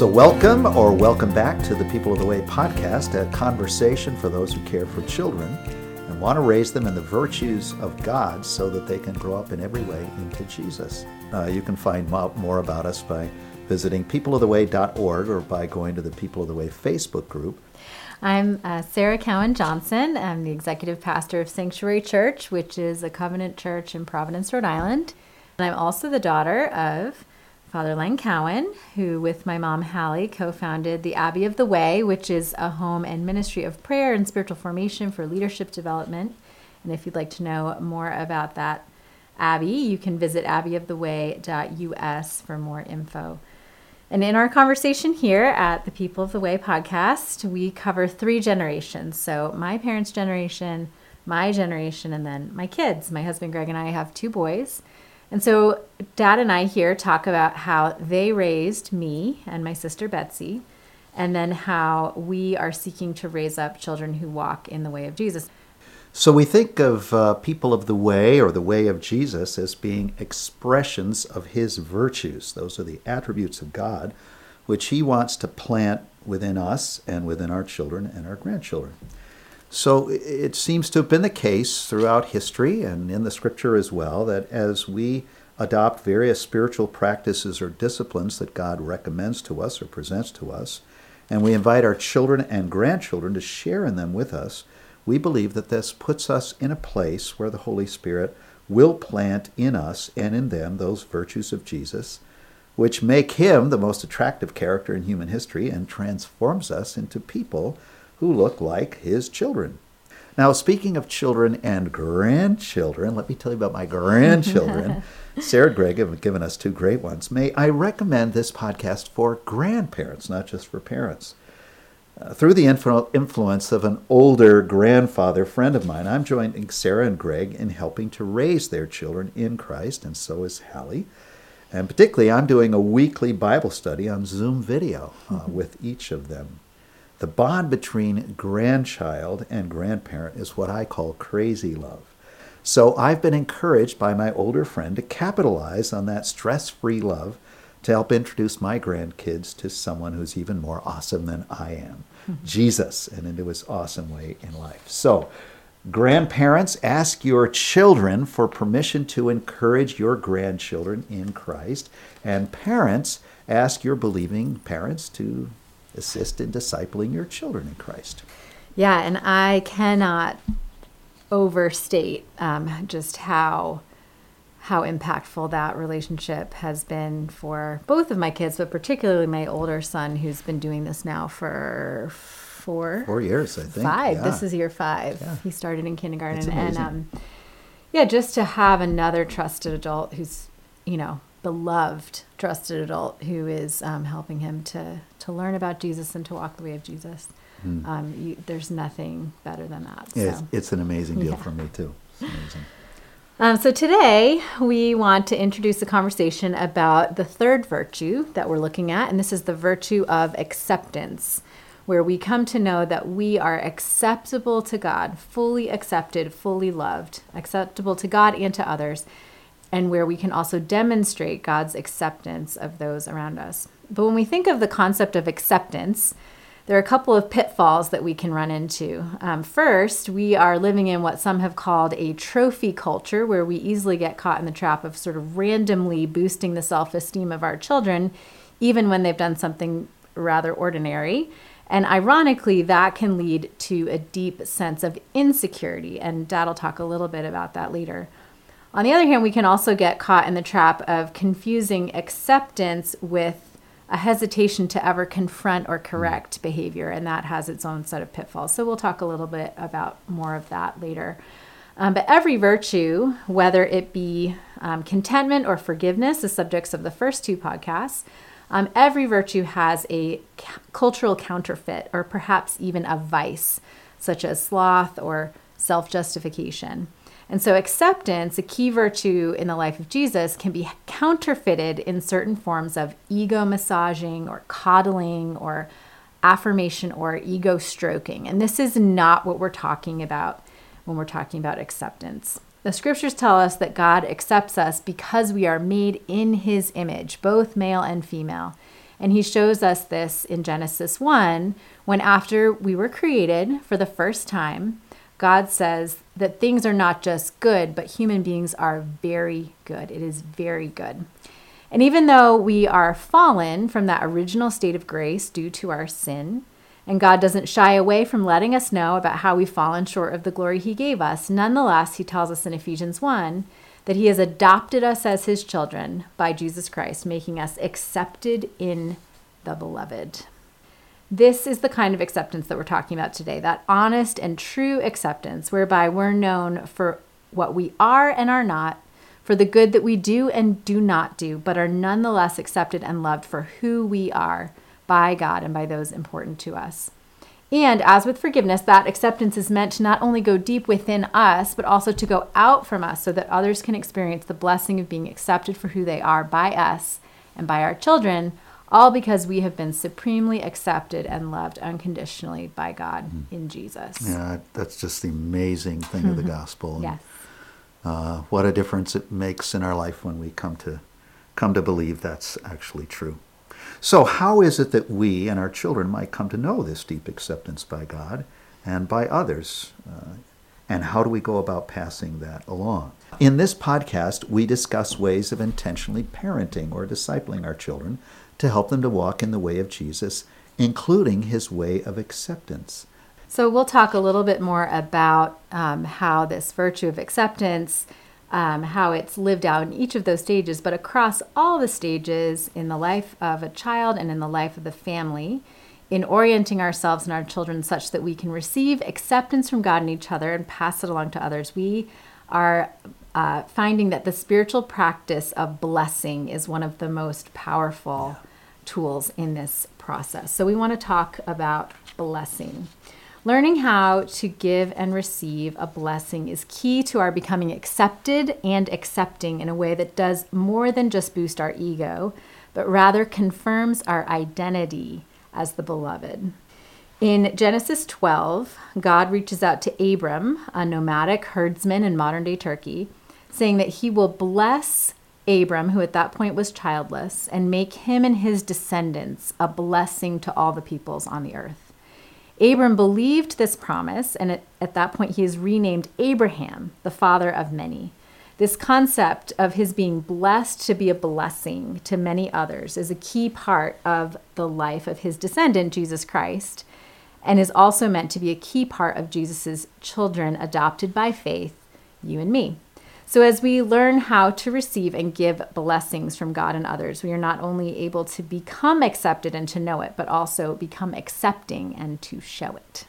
So, welcome or welcome back to the People of the Way podcast, a conversation for those who care for children and want to raise them in the virtues of God so that they can grow up in every way into Jesus. Uh, you can find more about us by visiting peopleoftheway.org or by going to the People of the Way Facebook group. I'm uh, Sarah Cowan Johnson. I'm the executive pastor of Sanctuary Church, which is a covenant church in Providence, Rhode Island. And I'm also the daughter of Father Len Cowan, who, with my mom Hallie, co founded the Abbey of the Way, which is a home and ministry of prayer and spiritual formation for leadership development. And if you'd like to know more about that Abbey, you can visit abbeyoftheway.us for more info. And in our conversation here at the People of the Way podcast, we cover three generations. So, my parents' generation, my generation, and then my kids. My husband Greg and I have two boys. And so, dad and I here talk about how they raised me and my sister Betsy, and then how we are seeking to raise up children who walk in the way of Jesus. So, we think of uh, people of the way or the way of Jesus as being expressions of his virtues. Those are the attributes of God which he wants to plant within us and within our children and our grandchildren. So it seems to have been the case throughout history and in the scripture as well that as we adopt various spiritual practices or disciplines that God recommends to us or presents to us, and we invite our children and grandchildren to share in them with us, we believe that this puts us in a place where the Holy Spirit will plant in us and in them those virtues of Jesus, which make him the most attractive character in human history and transforms us into people who look like his children. Now, speaking of children and grandchildren, let me tell you about my grandchildren. Sarah and Greg have given us two great ones. May I recommend this podcast for grandparents, not just for parents. Uh, through the influ- influence of an older grandfather friend of mine, I'm joining Sarah and Greg in helping to raise their children in Christ, and so is Hallie. And particularly, I'm doing a weekly Bible study on Zoom video uh, with each of them. The bond between grandchild and grandparent is what I call crazy love. So I've been encouraged by my older friend to capitalize on that stress free love to help introduce my grandkids to someone who's even more awesome than I am mm-hmm. Jesus, and into his awesome way in life. So, grandparents, ask your children for permission to encourage your grandchildren in Christ. And parents, ask your believing parents to assist in discipling your children in Christ. Yeah, and I cannot overstate um, just how how impactful that relationship has been for both of my kids, but particularly my older son, who's been doing this now for four four years, I think. Five. Yeah. This is year five. Yeah. He started in kindergarten, and um, yeah, just to have another trusted adult who's you know beloved trusted adult who is um, helping him to to learn about Jesus and to walk the way of Jesus. Mm. Um, you, there's nothing better than that. So. It's, it's, an amazing deal yeah. for me too. Um, so today we want to introduce a conversation about the third virtue that we're looking at, and this is the virtue of acceptance, where we come to know that we are acceptable to God, fully accepted, fully loved, acceptable to God and to others and where we can also demonstrate God's acceptance of those around us. But when we think of the concept of acceptance, there are a couple of pitfalls that we can run into. Um, first, we are living in what some have called a trophy culture, where we easily get caught in the trap of sort of randomly boosting the self esteem of our children, even when they've done something rather ordinary. And ironically, that can lead to a deep sense of insecurity. And Dad will talk a little bit about that later. On the other hand, we can also get caught in the trap of confusing acceptance with a hesitation to ever confront or correct mm. behavior, and that has its own set of pitfalls. So we'll talk a little bit about more of that later. Um, but every virtue, whether it be um, contentment or forgiveness, the subjects of the first two podcasts, um, every virtue has a ca- cultural counterfeit or perhaps even a vice, such as sloth or self justification. And so, acceptance, a key virtue in the life of Jesus, can be counterfeited in certain forms of ego massaging or coddling or affirmation or ego stroking. And this is not what we're talking about when we're talking about acceptance. The scriptures tell us that God accepts us because we are made in his image, both male and female. And he shows us this in Genesis 1 when, after we were created for the first time, God says that things are not just good, but human beings are very good. It is very good. And even though we are fallen from that original state of grace due to our sin, and God doesn't shy away from letting us know about how we've fallen short of the glory He gave us, nonetheless, He tells us in Ephesians 1 that He has adopted us as His children by Jesus Christ, making us accepted in the beloved. This is the kind of acceptance that we're talking about today that honest and true acceptance, whereby we're known for what we are and are not, for the good that we do and do not do, but are nonetheless accepted and loved for who we are by God and by those important to us. And as with forgiveness, that acceptance is meant to not only go deep within us, but also to go out from us so that others can experience the blessing of being accepted for who they are by us and by our children all because we have been supremely accepted and loved unconditionally by God mm. in Jesus. Yeah, that's just the amazing thing of the gospel. yes. Uh, what a difference it makes in our life when we come to come to believe that's actually true. So, how is it that we and our children might come to know this deep acceptance by God and by others? Uh, and how do we go about passing that along? In this podcast, we discuss ways of intentionally parenting or discipling our children to help them to walk in the way of Jesus, including his way of acceptance. So, we'll talk a little bit more about um, how this virtue of acceptance, um, how it's lived out in each of those stages, but across all the stages in the life of a child and in the life of the family, in orienting ourselves and our children such that we can receive acceptance from God and each other and pass it along to others. We are uh, finding that the spiritual practice of blessing is one of the most powerful. Yeah tools in this process. So, we want to talk about blessing. Learning how to give and receive a blessing is key to our becoming accepted and accepting in a way that does more than just boost our ego, but rather confirms our identity as the beloved. In Genesis 12, God reaches out to Abram, a nomadic herdsman in modern day Turkey, saying that he will bless Abram, who at that point was childless, and make him and his descendants a blessing to all the peoples on the earth. Abram believed this promise, and at, at, that point he is renamed Abraham, the father of many. This concept of his being blessed to be a blessing to many others is a key part of the life of his descendant, Jesus Christ, and is also meant to be a key part of Jesus' children adopted by faith, you and me. So, as we learn how to receive and give blessings from God and others, we are not only able to become accepted and to know it, but also become accepting and to show it.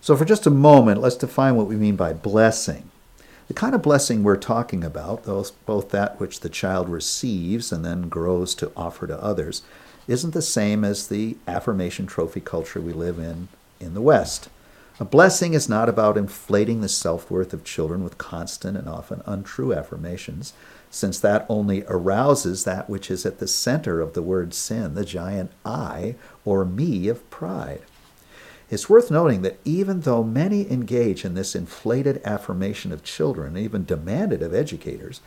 So, for just a moment, let's define what we mean by blessing. The kind of blessing we're talking about, those, both that which the child receives and then grows to offer to others, isn't the same as the affirmation trophy culture we live in in the West. A blessing is not about inflating the self worth of children with constant and often untrue affirmations, since that only arouses that which is at the center of the word sin, the giant I or me of pride. It's worth noting that even though many engage in this inflated affirmation of children, even demanded of educators,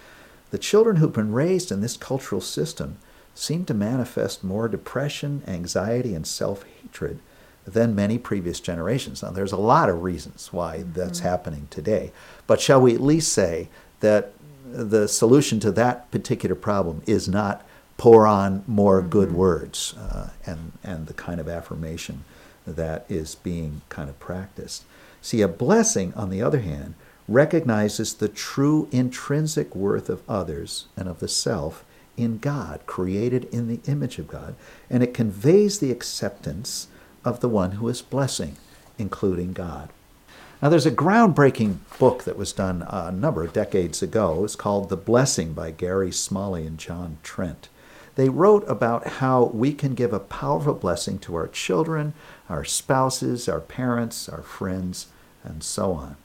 the children who've been raised in this cultural system seem to manifest more depression, anxiety, and self hatred than many previous generations. Now, there's a lot of reasons why that's mm-hmm. happening today, but shall we at least say that the solution to that particular problem is not pour on more mm-hmm. good words uh, and, and the kind of affirmation that is being kind of practiced. See, a blessing, on the other hand, recognizes the true intrinsic worth of others and of the self in God, created in the image of God, and it conveys the acceptance of the one who is blessing, including God. Now, there's a groundbreaking book that was done a number of decades ago. It's called The Blessing by Gary Smalley and John Trent. They wrote about how we can give a powerful blessing to our children, our spouses, our parents, our friends, and so on.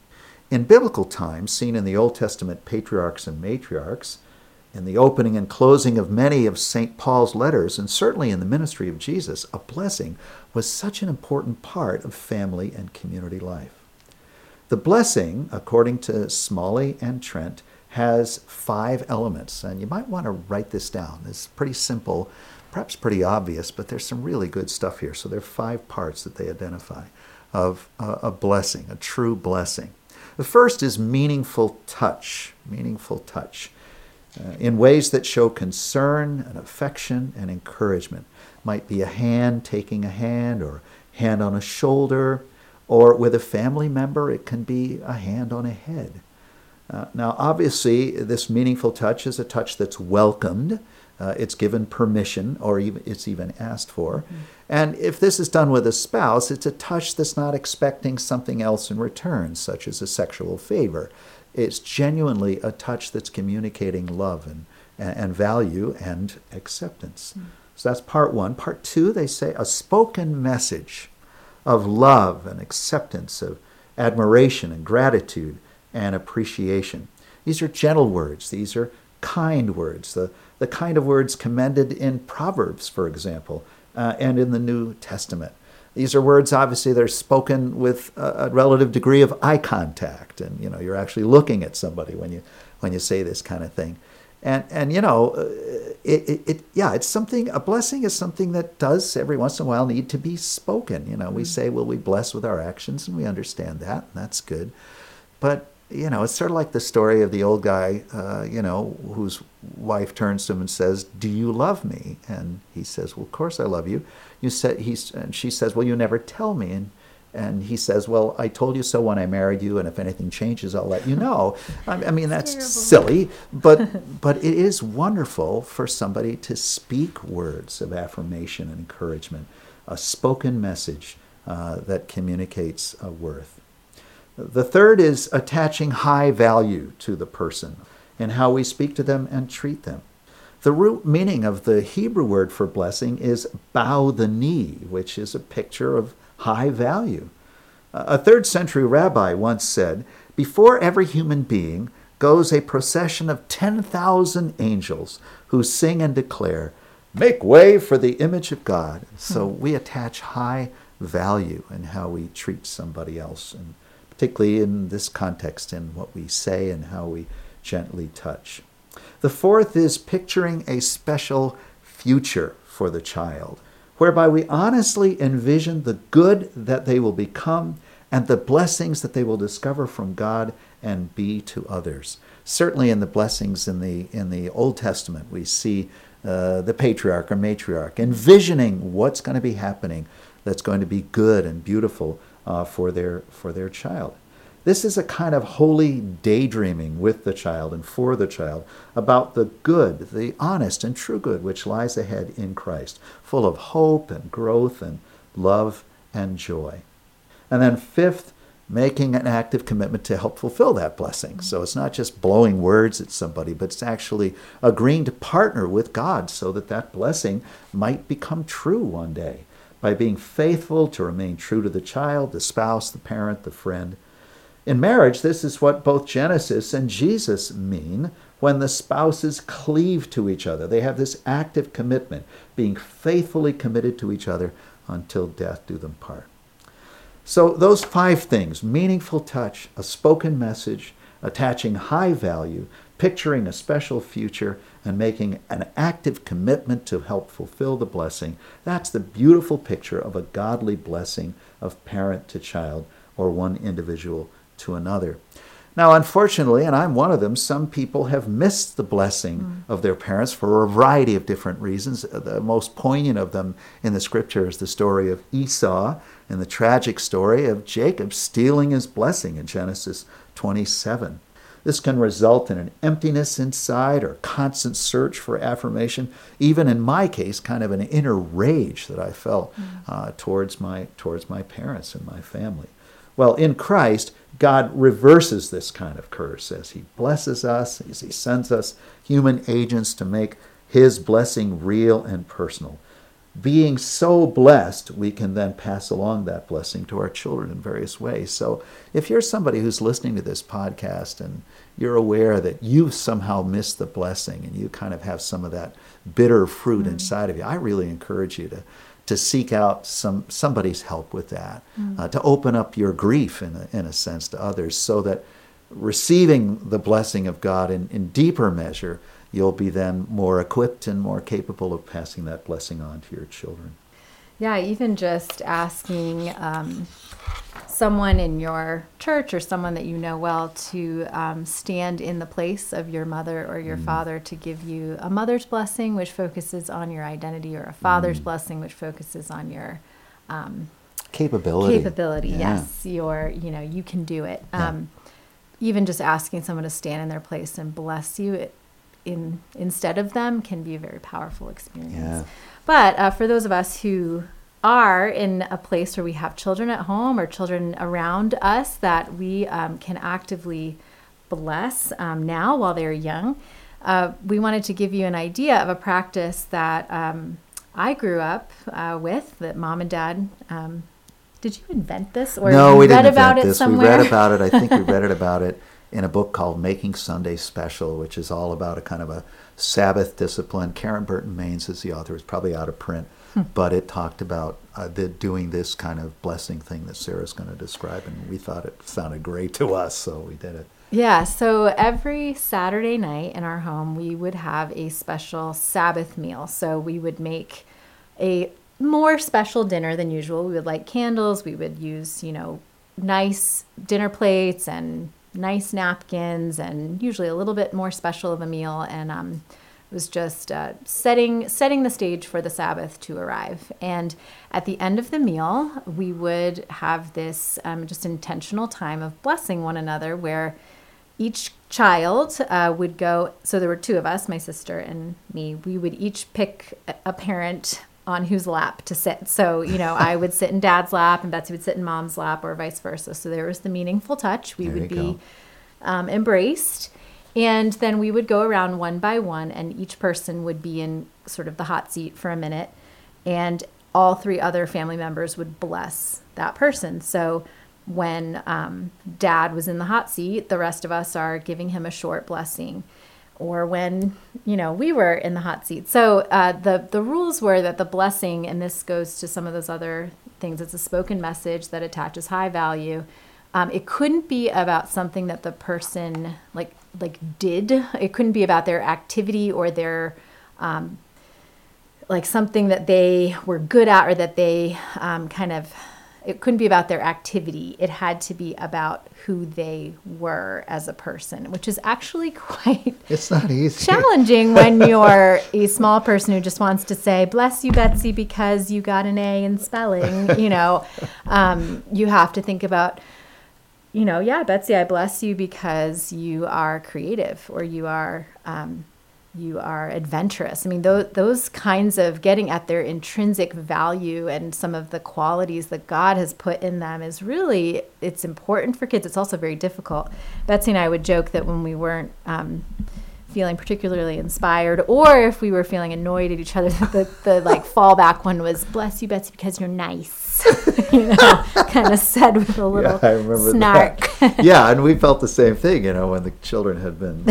In biblical times, seen in the Old Testament patriarchs and matriarchs, in the opening and closing of many of St. Paul's letters, and certainly in the ministry of Jesus, a blessing was such an important part of family and community life. The blessing, according to Smalley and Trent, has five elements, and you might want to write this down. It's pretty simple, perhaps pretty obvious, but there's some really good stuff here. So there are five parts that they identify of uh, a blessing, a true blessing. The first is meaningful touch, meaningful touch uh, in ways that show concern and affection and encouragement. Might be a hand taking a hand, or hand on a shoulder, or with a family member, it can be a hand on a head. Uh, now, obviously, this meaningful touch is a touch that's welcomed. Uh, it's given permission, or even, it's even asked for. Mm-hmm. And if this is done with a spouse, it's a touch that's not expecting something else in return, such as a sexual favor. It's genuinely a touch that's communicating love and, and value and acceptance. Mm-hmm. So that's part one. Part two, they say a spoken message of love and acceptance, of admiration and gratitude and appreciation. These are gentle words. These are kind words, the, the kind of words commended in Proverbs, for example, uh, and in the New Testament. These are words, obviously, that are spoken with a, a, relative degree of eye contact, and you know you're actually looking at somebody when you when you say this kind of thing, and and you know, uh, it, it, it yeah, it's something. A blessing is something that does every once in a while need to be spoken. You know, we mm-hmm. say, "Well, we bless with our actions," and we understand that, and that's good, but you know, it's sort of like the story of the old guy, uh, you know, whose wife turns to him and says, "Do you love me?" And he says, "Well, of course I love you." You said he's, and she says, "Well, you never tell me." And and he says, "Well, I told you so when I married you, and if anything changes, I'll let you know." I, I mean, that's Terrible. silly, but but it is wonderful for somebody to speak words of affirmation and encouragement, a spoken message uh, that communicates a worth. The third is attaching high value to the person and how we speak to them and treat them. The root meaning of the Hebrew word for blessing is bow the knee, which is a picture of high value. A third century rabbi once said, Before every human being goes a procession of 10,000 angels who sing and declare, Make way for the image of God. So hmm. we attach high value in how we treat somebody else and particularly in this context, in what we say and how we gently touch. The fourth is picturing a special future for the child, whereby we honestly envision the good that they will become and the blessings that they will discover from God and be to others. Certainly, in the blessings in the in the Old Testament, we see uh, the patriarch or matriarch envisioning what's going to be happening that's going to be good and beautiful uh, for, their, for their child. This is a kind of holy daydreaming with the child and for the child about the good, the honest and true good which lies ahead in Christ, full of hope and growth and love and joy. And then, fifth, making an active commitment to help fulfill that blessing. So it's not just blowing words at somebody, but it's actually agreeing to partner with God so that that blessing might become true one day by being faithful to remain true to the child, the spouse, the parent, the friend. In marriage, this is what both Genesis and Jesus mean when the spouses cleave to each other. They have this active commitment, being faithfully committed to each other until death do them part. So, those five things meaningful touch, a spoken message, attaching high value, picturing a special future, and making an active commitment to help fulfill the blessing. That's the beautiful picture of a godly blessing of parent to child or one individual to another. Now, unfortunately, and I'm one of them, some people have missed the blessing mm. of their parents for a variety of different reasons. The most poignant of them in the scripture is the story of Esau and the tragic story of Jacob stealing his blessing in Genesis 27. This can result in an emptiness inside or constant search for affirmation. Even in my case, kind of an inner rage that I felt mm. uh, towards my towards my parents and my family. Well, in Christ, God reverses this kind of curse as He blesses us, as He sends us human agents to make His blessing real and personal. Being so blessed, we can then pass along that blessing to our children in various ways. So, if you're somebody who's listening to this podcast and you're aware that you've somehow missed the blessing and you kind of have some of that bitter fruit mm-hmm. inside of you, I really encourage you to to seek out some somebody's help with that, mm. uh, to open up your grief in a, in a sense to others, so that receiving the blessing of God in, in deeper measure, you'll be then more equipped and more capable of passing that blessing on to your children. Yeah, even just asking um, someone in your church or someone that you know well to um, stand in the place of your mother or your mm. father to give you a mother's blessing, which focuses on your identity, or a father's mm. blessing, which focuses on your um, capability. Capability, yeah. yes. Your, you know, you can do it. Yeah. Um, even just asking someone to stand in their place and bless you it, in instead of them can be a very powerful experience. Yeah. But uh, for those of us who are in a place where we have children at home or children around us that we um, can actively bless um, now while they're young, uh, we wanted to give you an idea of a practice that um, I grew up uh, with that mom and dad. Um, did you invent this, or read about it somewhere? no, we didn't invent this. We read about it. I think we read it about it in a book called Making Sunday Special, which is all about a kind of a Sabbath discipline. Karen Burton Mains is the author. It's probably out of print, hmm. but it talked about uh, the, doing this kind of blessing thing that Sarah's going to describe, and we thought it sounded great to us, so we did it. Yeah, so every Saturday night in our home, we would have a special Sabbath meal. So we would make a more special dinner than usual. We would light candles, we would use, you know, nice dinner plates and nice napkins and usually a little bit more special of a meal. And um, it was just uh, setting setting the stage for the sabbath to arrive. And at the end of the meal we would have this um, just intentional time of blessing one another where each child uh, would go so there were two of us my sister and me we would each pick a parent on whose lap to sit. So, you know, I would sit in dad's lap and Betsy would sit in mom's lap or vice versa. So there was the meaningful touch. We there would be um, embraced. And then we would go around one by one, and each person would be in sort of the hot seat for a minute. And all three other family members would bless that person. So when um, dad was in the hot seat, the rest of us are giving him a short blessing or when you know we were in the hot seat. So uh, the the rules were that the blessing, and this goes to some of those other things. It's a spoken message that attaches high value. Um, it couldn't be about something that the person like like did. It couldn't be about their activity or their um, like something that they were good at or that they um, kind of it couldn't be about their activity. It had to be about who they were as a person, which is actually quite it's not easy challenging when you're a small person who just wants to say "bless you, Betsy," because you got an A in spelling. You know, um, you have to think about. You know, yeah, Betsy, I bless you because you are creative or you are um, you are adventurous. I mean, those, those kinds of getting at their intrinsic value and some of the qualities that God has put in them is really, it's important for kids. It's also very difficult. Betsy and I would joke that when we weren't um, feeling particularly inspired or if we were feeling annoyed at each other, the, the like fallback one was, bless you, Betsy, because you're nice. you know, kind of said with a little yeah, snark. yeah, and we felt the same thing, you know, when the children had been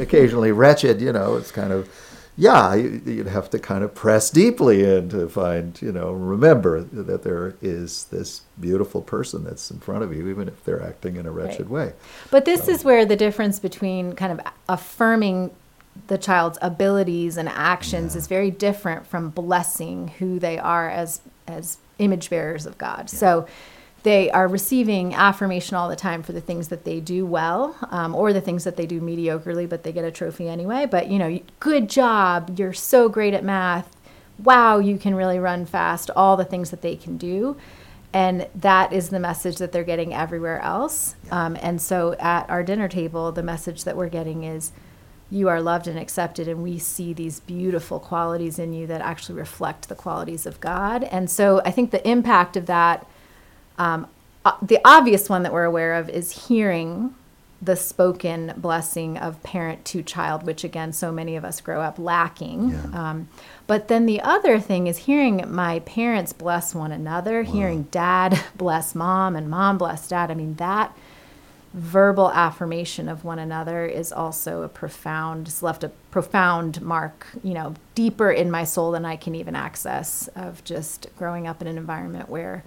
occasionally wretched, you know, it's kind of, yeah, you'd have to kind of press deeply in to find, you know, remember that there is this beautiful person that's in front of you, even if they're acting in a wretched right. way. But this so. is where the difference between kind of affirming the child's abilities and actions yeah. is very different from blessing who they are as as image bearers of God. Yeah. So they are receiving affirmation all the time for the things that they do well um, or the things that they do mediocrely, but they get a trophy anyway. But, you know, good job. You're so great at math. Wow, you can really run fast. All the things that they can do. And that is the message that they're getting everywhere else. Um, and so at our dinner table, the message that we're getting is, you are loved and accepted and we see these beautiful qualities in you that actually reflect the qualities of god and so i think the impact of that um, uh, the obvious one that we're aware of is hearing the spoken blessing of parent to child, which again, so many of us grow up lacking. Yeah. Um, but then the other thing is hearing my parents bless one another, wow. hearing dad bless mom and mom bless dad. I mean, that verbal affirmation of one another is also a profound it's left a profound mark you know deeper in my soul than i can even access of just growing up in an environment where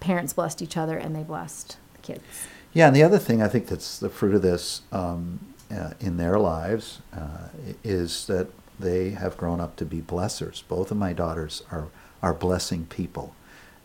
parents blessed each other and they blessed the kids yeah and the other thing i think that's the fruit of this um, uh, in their lives uh, is that they have grown up to be blessers. Both of my daughters are, are blessing people.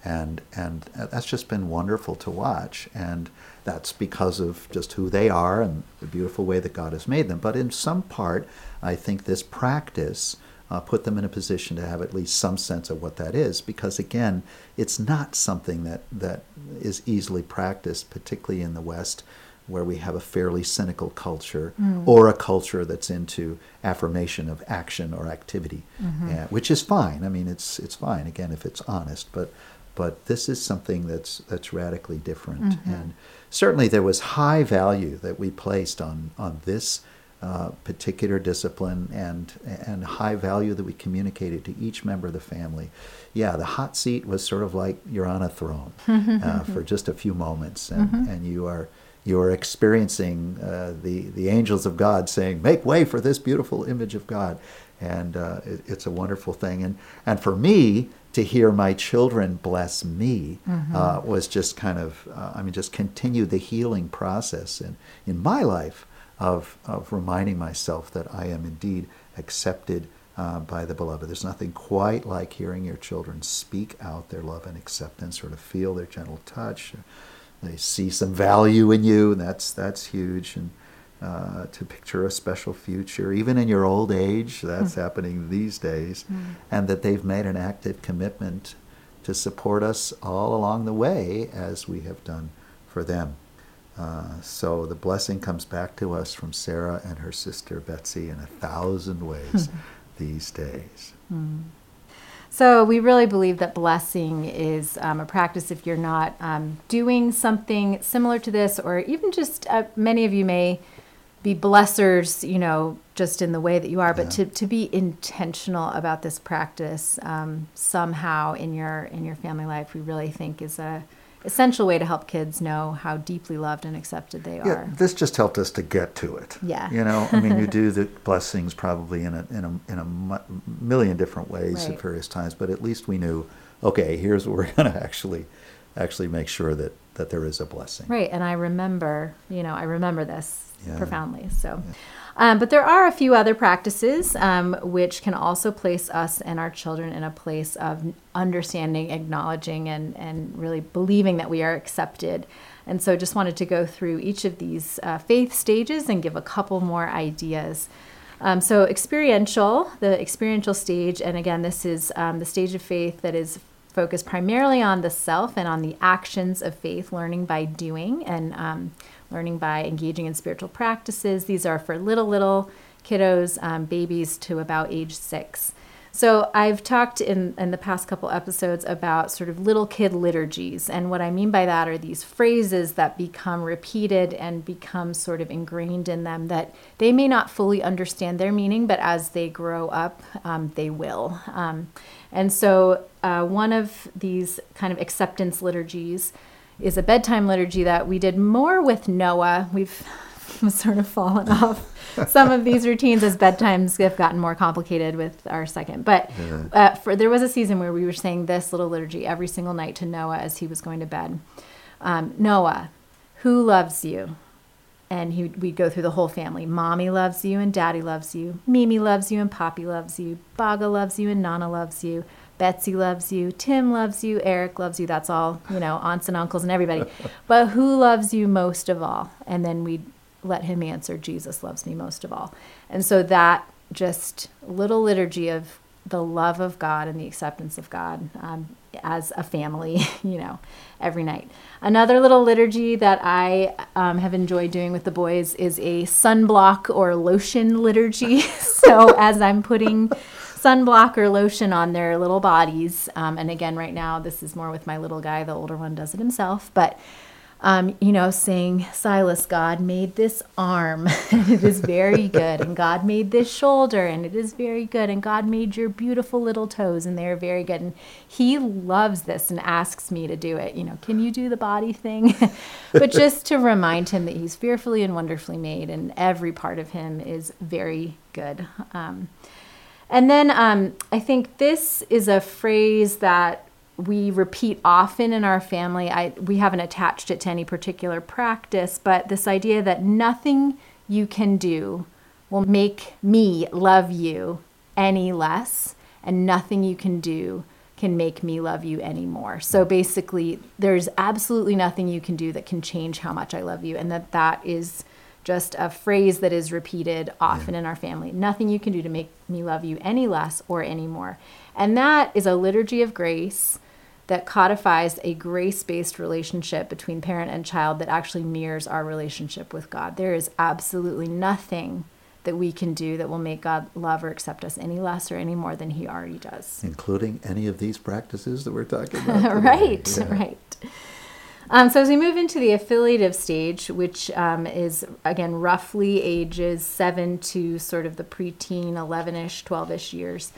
And, and that's just been wonderful to watch. And that's because of just who they are and the beautiful way that God has made them. But in some part, I think this practice uh, put them in a position to have at least some sense of what that is. Because again, it's not something that, that is easily practiced, particularly in the West where we have a fairly cynical culture mm. or a culture that's into affirmation of action or activity, mm-hmm. uh, which is fine. I mean, it's it's fine again if it's honest, but but this is something that's that's radically different. Mm-hmm. And certainly there was high value that we placed on on this uh, particular discipline and and high value that we communicated to each member of the family. Yeah, the hot seat was sort of like you're on a throne uh, for just a few moments, and, mm-hmm. and you are you are experiencing uh, the the angels of God saying, "Make way for this beautiful image of God," and uh, it, it's a wonderful thing. And and for me to hear my children bless me mm-hmm. uh, was just kind of, uh, I mean, just continue the healing process in in my life of of reminding myself that I am indeed accepted. Uh, by the beloved. There's nothing quite like hearing your children speak out their love and acceptance or to feel their gentle touch they see some value in you, and that's that's huge. And uh, to picture a special future, even in your old age, that's mm. happening these days, mm. and that they've made an active commitment to support us all along the way as we have done for them. Uh, so the blessing comes back to us from Sarah and her sister Betsy in a thousand ways these days. Mm. So we really believe that blessing is um, a practice if you're not um, doing something similar to this, or even just uh, many of you may be blessers, you know, just in the way that you are, but yeah. to, to be intentional about this practice um, somehow in your in your family life, we really think is a essential way to help kids know how deeply loved and accepted they yeah, are. This just helped us to get to it. Yeah. You know, I mean, you do the blessings probably in a in a in a million different ways right. at various times, but at least we knew, okay, here's what we're going to actually actually make sure that that there is a blessing. Right, and I remember, you know, I remember this yeah. profoundly. So. Yeah. Um, but there are a few other practices um, which can also place us and our children in a place of understanding, acknowledging, and, and really believing that we are accepted. And so just wanted to go through each of these uh, faith stages and give a couple more ideas. Um, so, experiential, the experiential stage, and again, this is um, the stage of faith that is focused primarily on the self and on the actions of faith, learning by doing. And um, learning by engaging in spiritual practices. These are for little, little kiddos, um, babies to about age six. So I've talked in, in the past couple episodes about sort of little kid liturgies. And what I mean by that are these phrases that become repeated and become sort of ingrained in them that they may not fully understand their meaning, but as they grow up, um, they will. Um, and so uh, one of these kind of acceptance liturgies is a bedtime liturgy that we did more with Noah. We've sort of fallen off some of these routines as bedtimes have gotten more complicated with our second. But uh, for, there was a season where we were saying this little liturgy every single night to Noah as he was going to bed. Um, Noah, who loves you? And he, we'd go through the whole family. Mommy loves you and daddy loves you. Mimi loves you and Poppy loves you. Baga loves you and Nana loves you. Betsy loves you, Tim loves you, Eric loves you. That's all, you know, aunts and uncles and everybody. but who loves you most of all? And then we let him answer, Jesus loves me most of all. And so that just little liturgy of the love of God and the acceptance of God um, as a family, you know, every night. Another little liturgy that I um, have enjoyed doing with the boys is a sunblock or lotion liturgy. so as I'm putting sunblock or lotion on their little bodies. Um, and again, right now, this is more with my little guy. The older one does it himself. But, um, you know, saying, Silas, God made this arm, and it is very good. And God made this shoulder, and it is very good. And God made your beautiful little toes, and they're very good. And He loves this and asks me to do it. You know, can you do the body thing? but just to remind Him that He's fearfully and wonderfully made, and every part of Him is very good. Um, and then um, I think this is a phrase that we repeat often in our family. I, we haven't attached it to any particular practice, but this idea that nothing you can do will make me love you any less, and nothing you can do can make me love you anymore. So basically, there's absolutely nothing you can do that can change how much I love you, and that that is just a phrase that is repeated often yeah. in our family. Nothing you can do to make me love you any less or any more. And that is a liturgy of grace that codifies a grace based relationship between parent and child that actually mirrors our relationship with God. There is absolutely nothing that we can do that will make God love or accept us any less or any more than He already does. Including any of these practices that we're talking about. right, yeah. right. Um, so as we move into the affiliative stage, which um, is again roughly ages seven to sort of the preteen, 11 ish, 12 ish years.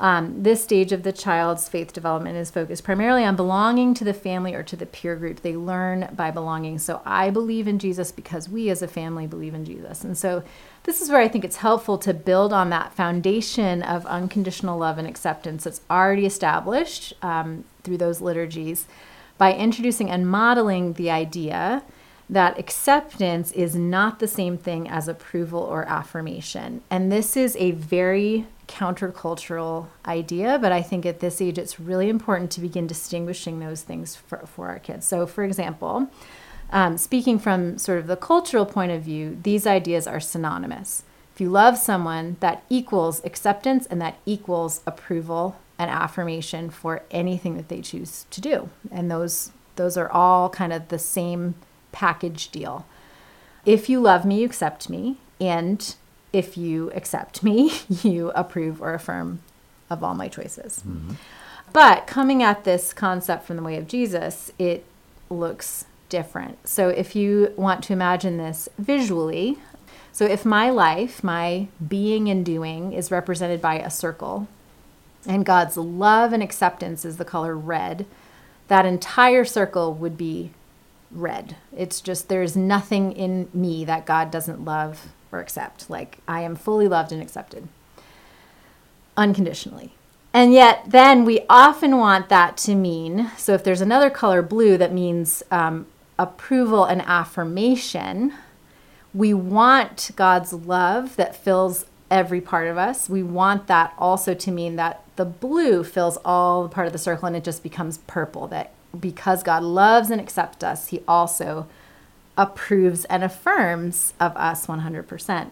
Um, this stage of the child's faith development is focused primarily on belonging to the family or to the peer group. They learn by belonging. So I believe in Jesus because we as a family believe in Jesus. And so this is where I think it's helpful to build on that foundation of unconditional love and acceptance that's already established um, through those liturgies by introducing and modeling the idea that acceptance is not the same thing as approval or affirmation. And this is a very countercultural idea, but I think at this age it's really important to begin distinguishing those things for, for our kids. So, for example, um, speaking from sort of the cultural point of view, these ideas are synonymous. If you love someone, that equals acceptance and that equals approval and affirmation for anything that they choose to do. And those those are all kind of the same package deal. If you love me, you accept me, and if you accept me, you approve or affirm of all my choices. Mm-hmm. But coming at this concept from the way of Jesus, it looks different. So if you want to imagine this visually, so if my life, my being and doing is represented by a circle, and God's love and acceptance is the color red, that entire circle would be red. It's just there's nothing in me that God doesn't love or accept. Like I am fully loved and accepted unconditionally. And yet, then we often want that to mean so if there's another color blue that means um, approval and affirmation, we want God's love that fills every part of us. We want that also to mean that the blue fills all the part of the circle and it just becomes purple. That because God loves and accepts us, He also approves and affirms of us 100%.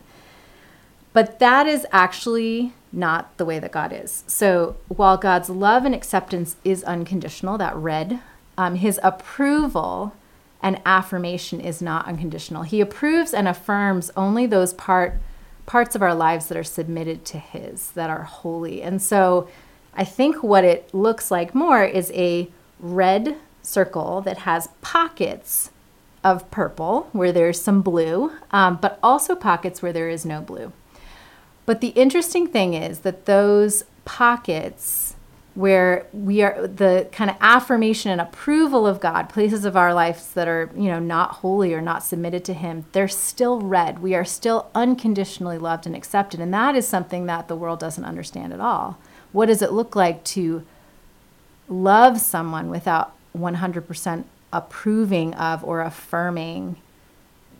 But that is actually not the way that God is. So while God's love and acceptance is unconditional, that red, um, his approval and affirmation is not unconditional. He approves and affirms only those part parts of our lives that are submitted to his, that are holy. And so I think what it looks like more is a red circle that has pockets of purple where there's some blue, um, but also pockets where there is no blue. But the interesting thing is that those pockets where we are the kind of affirmation and approval of God, places of our lives that are, you know, not holy or not submitted to him, they're still red. We are still unconditionally loved and accepted. And that is something that the world doesn't understand at all. What does it look like to love someone without 100% approving of or affirming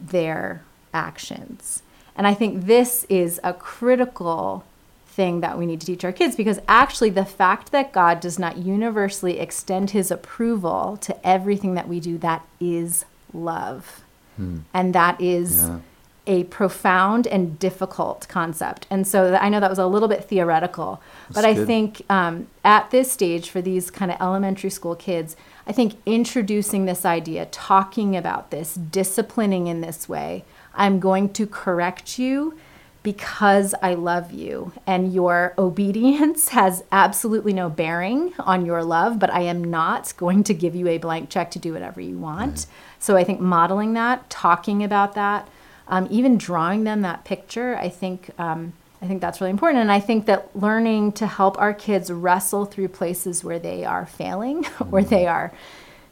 their actions. And I think this is a critical thing that we need to teach our kids because actually, the fact that God does not universally extend his approval to everything that we do, that is love. Hmm. And that is. Yeah a profound and difficult concept. And so I know that was a little bit theoretical, That's but I good. think um, at this stage for these kind of elementary school kids, I think introducing this idea, talking about this, disciplining in this way, I'm going to correct you because I love you. And your obedience has absolutely no bearing on your love, but I am not going to give you a blank check to do whatever you want. Right. So I think modeling that, talking about that, um, even drawing them that picture, I think. Um, I think that's really important. And I think that learning to help our kids wrestle through places where they are failing, where they mm-hmm. are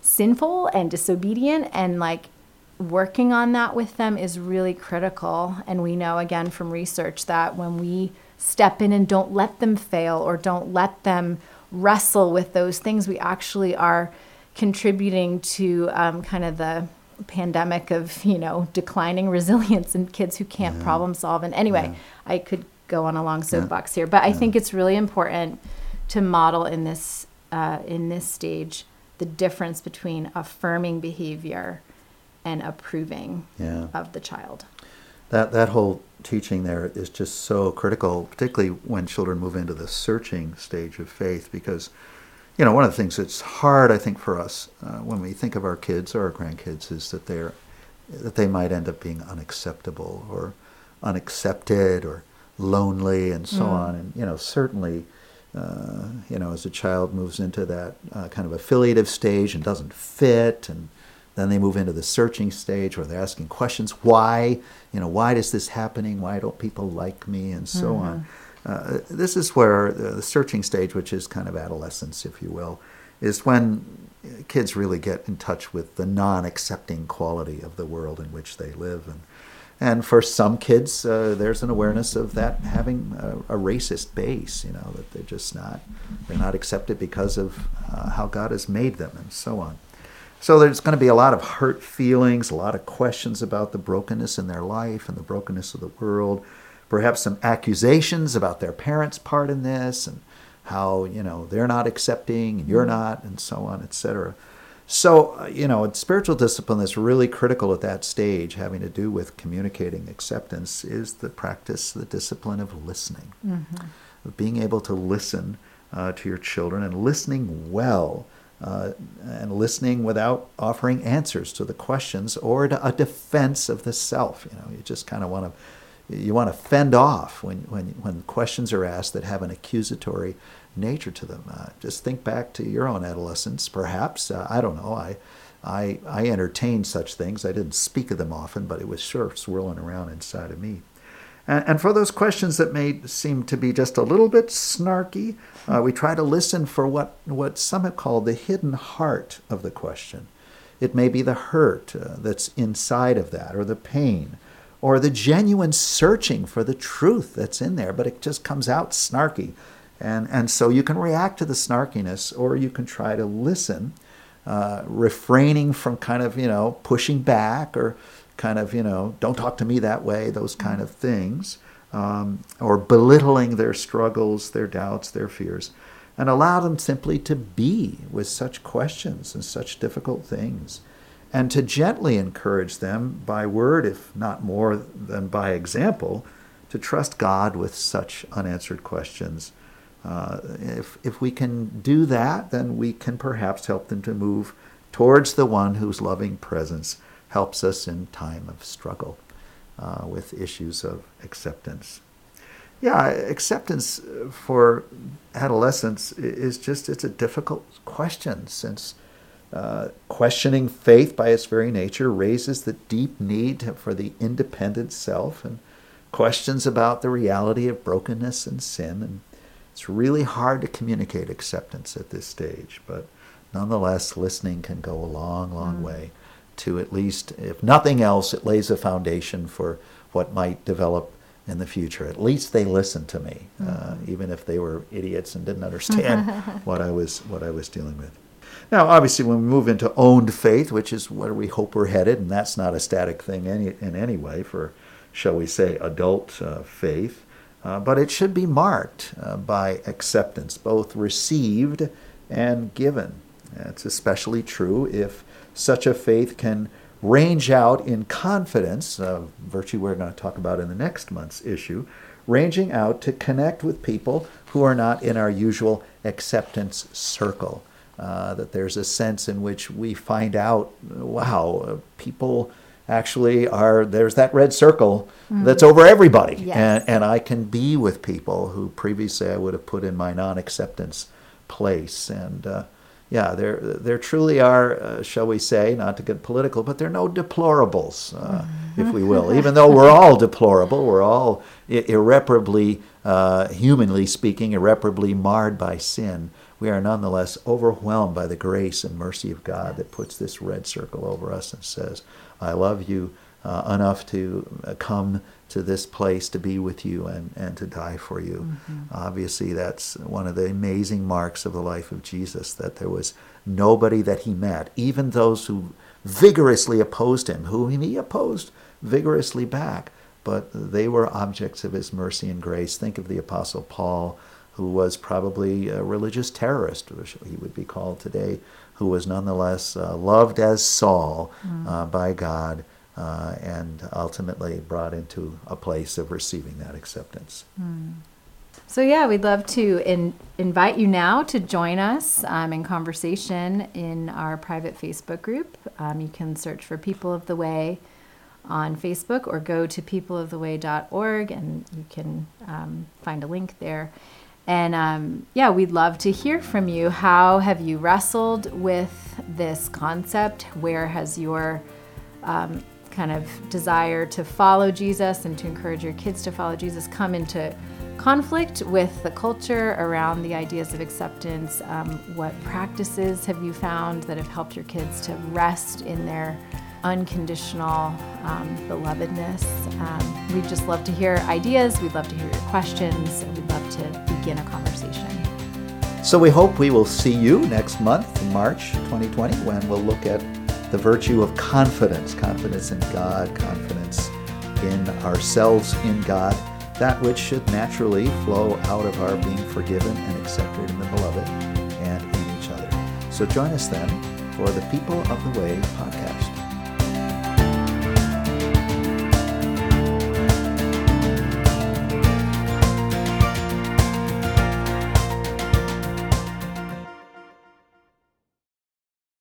sinful and disobedient, and like working on that with them is really critical. And we know again from research that when we step in and don't let them fail or don't let them wrestle with those things, we actually are contributing to um, kind of the pandemic of you know declining resilience and kids who can't problem solve. And anyway, Yeah. I could go on a long soapbox here, but I think it's really important to model in this uh, in this stage the difference between affirming behavior and approving Yeah. of the child. That that whole teaching there is just so critical, particularly when children move into the searching stage of faith, because you know one of the things that's hard, I think, for us uh, when we think of our kids or our grandkids is that they're that they might end up being unacceptable or unaccepted or lonely and so on, and you know certainly. Uh, you know, as a child moves into that uh, kind of affiliative stage and doesn't fit, and then they move into the searching stage where they're asking questions. Why? You know, why is this happening? Why don't people like me? And so on. Uh, this is where the, the searching stage, which is kind of adolescence, if you will, is when kids really get in touch with the non-accepting quality of the world in which they live. And and for some kids, uh, there's an awareness of that having a, a racist base. You know that they're just not they're not accepted because of uh, how God has made them, and so on. So there's going to be a lot of hurt feelings, a lot of questions about the brokenness in their life and the brokenness of the world. Perhaps some accusations about their parents' part in this and how you know they're not accepting and you're not, and so on, etc. So uh, you know, a spiritual discipline that's really critical at that stage, having to do with communicating acceptance, is the practice, the discipline of listening, of being able to listen uh, to your children and listening well uh, and listening without offering answers to the questions or to a defense of the self. You know, you just kind of want to you want to fend off when, when, when questions are asked that have an accusatory nature to them. Uh, just think back to your own adolescence, perhaps. Uh, I don't know. I, I, I entertained such things. I didn't speak of them often, but it was sure swirling around inside of me. And, and for those questions that may seem to be just a little bit snarky, uh, we try to listen for what, what some have called the hidden heart of the question. It may be the hurt uh, that's inside of that, or the pain, or the genuine searching for the truth that's in there, but it just comes out snarky. And, and so you can react to the snarkiness, or you can try to listen, uh, refraining from kind of, you know, pushing back or kind of, you know, don't talk to me that way, those kind of things, um, or belittling their struggles, their doubts, their fears, and allow them simply to be with such questions and such difficult things and to gently encourage them by word, if not more than by example, to trust God with such unanswered questions. Uh, if, if we can do that, then we can perhaps help them to move towards the one whose loving presence helps us in time of struggle uh, with issues of acceptance. Yeah, acceptance for adolescents is just, it's a difficult question since uh, questioning faith by its very nature raises the deep need for the independent self and questions about the reality of brokenness and sin. And it's really hard to communicate acceptance at this stage, but nonetheless, listening can go a long, long way to at least, if nothing else, it lays a foundation for what might develop in the future. At least they listened to me, uh, even if they were idiots and didn't understand what I was what I was dealing with. Now, obviously, when we move into owned faith, which is where we hope we're headed, and that's not a static thing any, in any way for, shall we say, adult uh, faith, uh, but it should be marked uh, by acceptance, both received and given. It's especially true if such a faith can range out in confidence, a virtue we're going to talk about in the next month's issue, ranging out to connect with people who are not in our usual acceptance circle. Uh, that there's a sense in which we find out, wow, uh, people actually are, there's that red circle that's over everybody. Yes. And, and I can be with people who previously I would have put in my non acceptance place. And uh, yeah, there, there truly are, uh, shall we say, not to get political, but there are no deplorables, uh, if we will. Even though we're all deplorable, we're all irreparably, uh, humanly speaking, irreparably marred by sin. We are nonetheless overwhelmed by the grace and mercy of God that puts this red circle over us and says, I love you uh, enough to uh, come to this place to be with you and, and to die for you. Obviously, that's one of the amazing marks of the life of Jesus that there was nobody that he met, even those who vigorously opposed him, whom he opposed vigorously back. But they were objects of his mercy and grace. Think of the Apostle Paul, who was probably a religious terrorist, which he would be called today, who was nonetheless uh, loved as Saul mm. uh, by God. Uh, and ultimately brought into a place of receiving that acceptance. Mm. So, yeah, we'd love to in, invite you now to join us um, in conversation in our private Facebook group. Um, you can search for People of the Way on Facebook or go to peopleoftheway.org and you can um, find a link there. And um, yeah, we'd love to hear from you. How have you wrestled with this concept? Where has your um, kind of desire to follow Jesus and to encourage your kids to follow Jesus come into conflict with the culture around the ideas of acceptance? Um, what practices have you found that have helped your kids to rest in their unconditional um, belovedness? Um, we'd just love to hear ideas. We'd love to hear your questions. We'd love to begin a conversation. So we hope we will see you next month, March 2020, when we'll look at the virtue of confidence confidence in God, confidence in ourselves in God that which should naturally flow out of our being forgiven and accepted in the beloved and in each other. So join us then for the People of the Way podcast.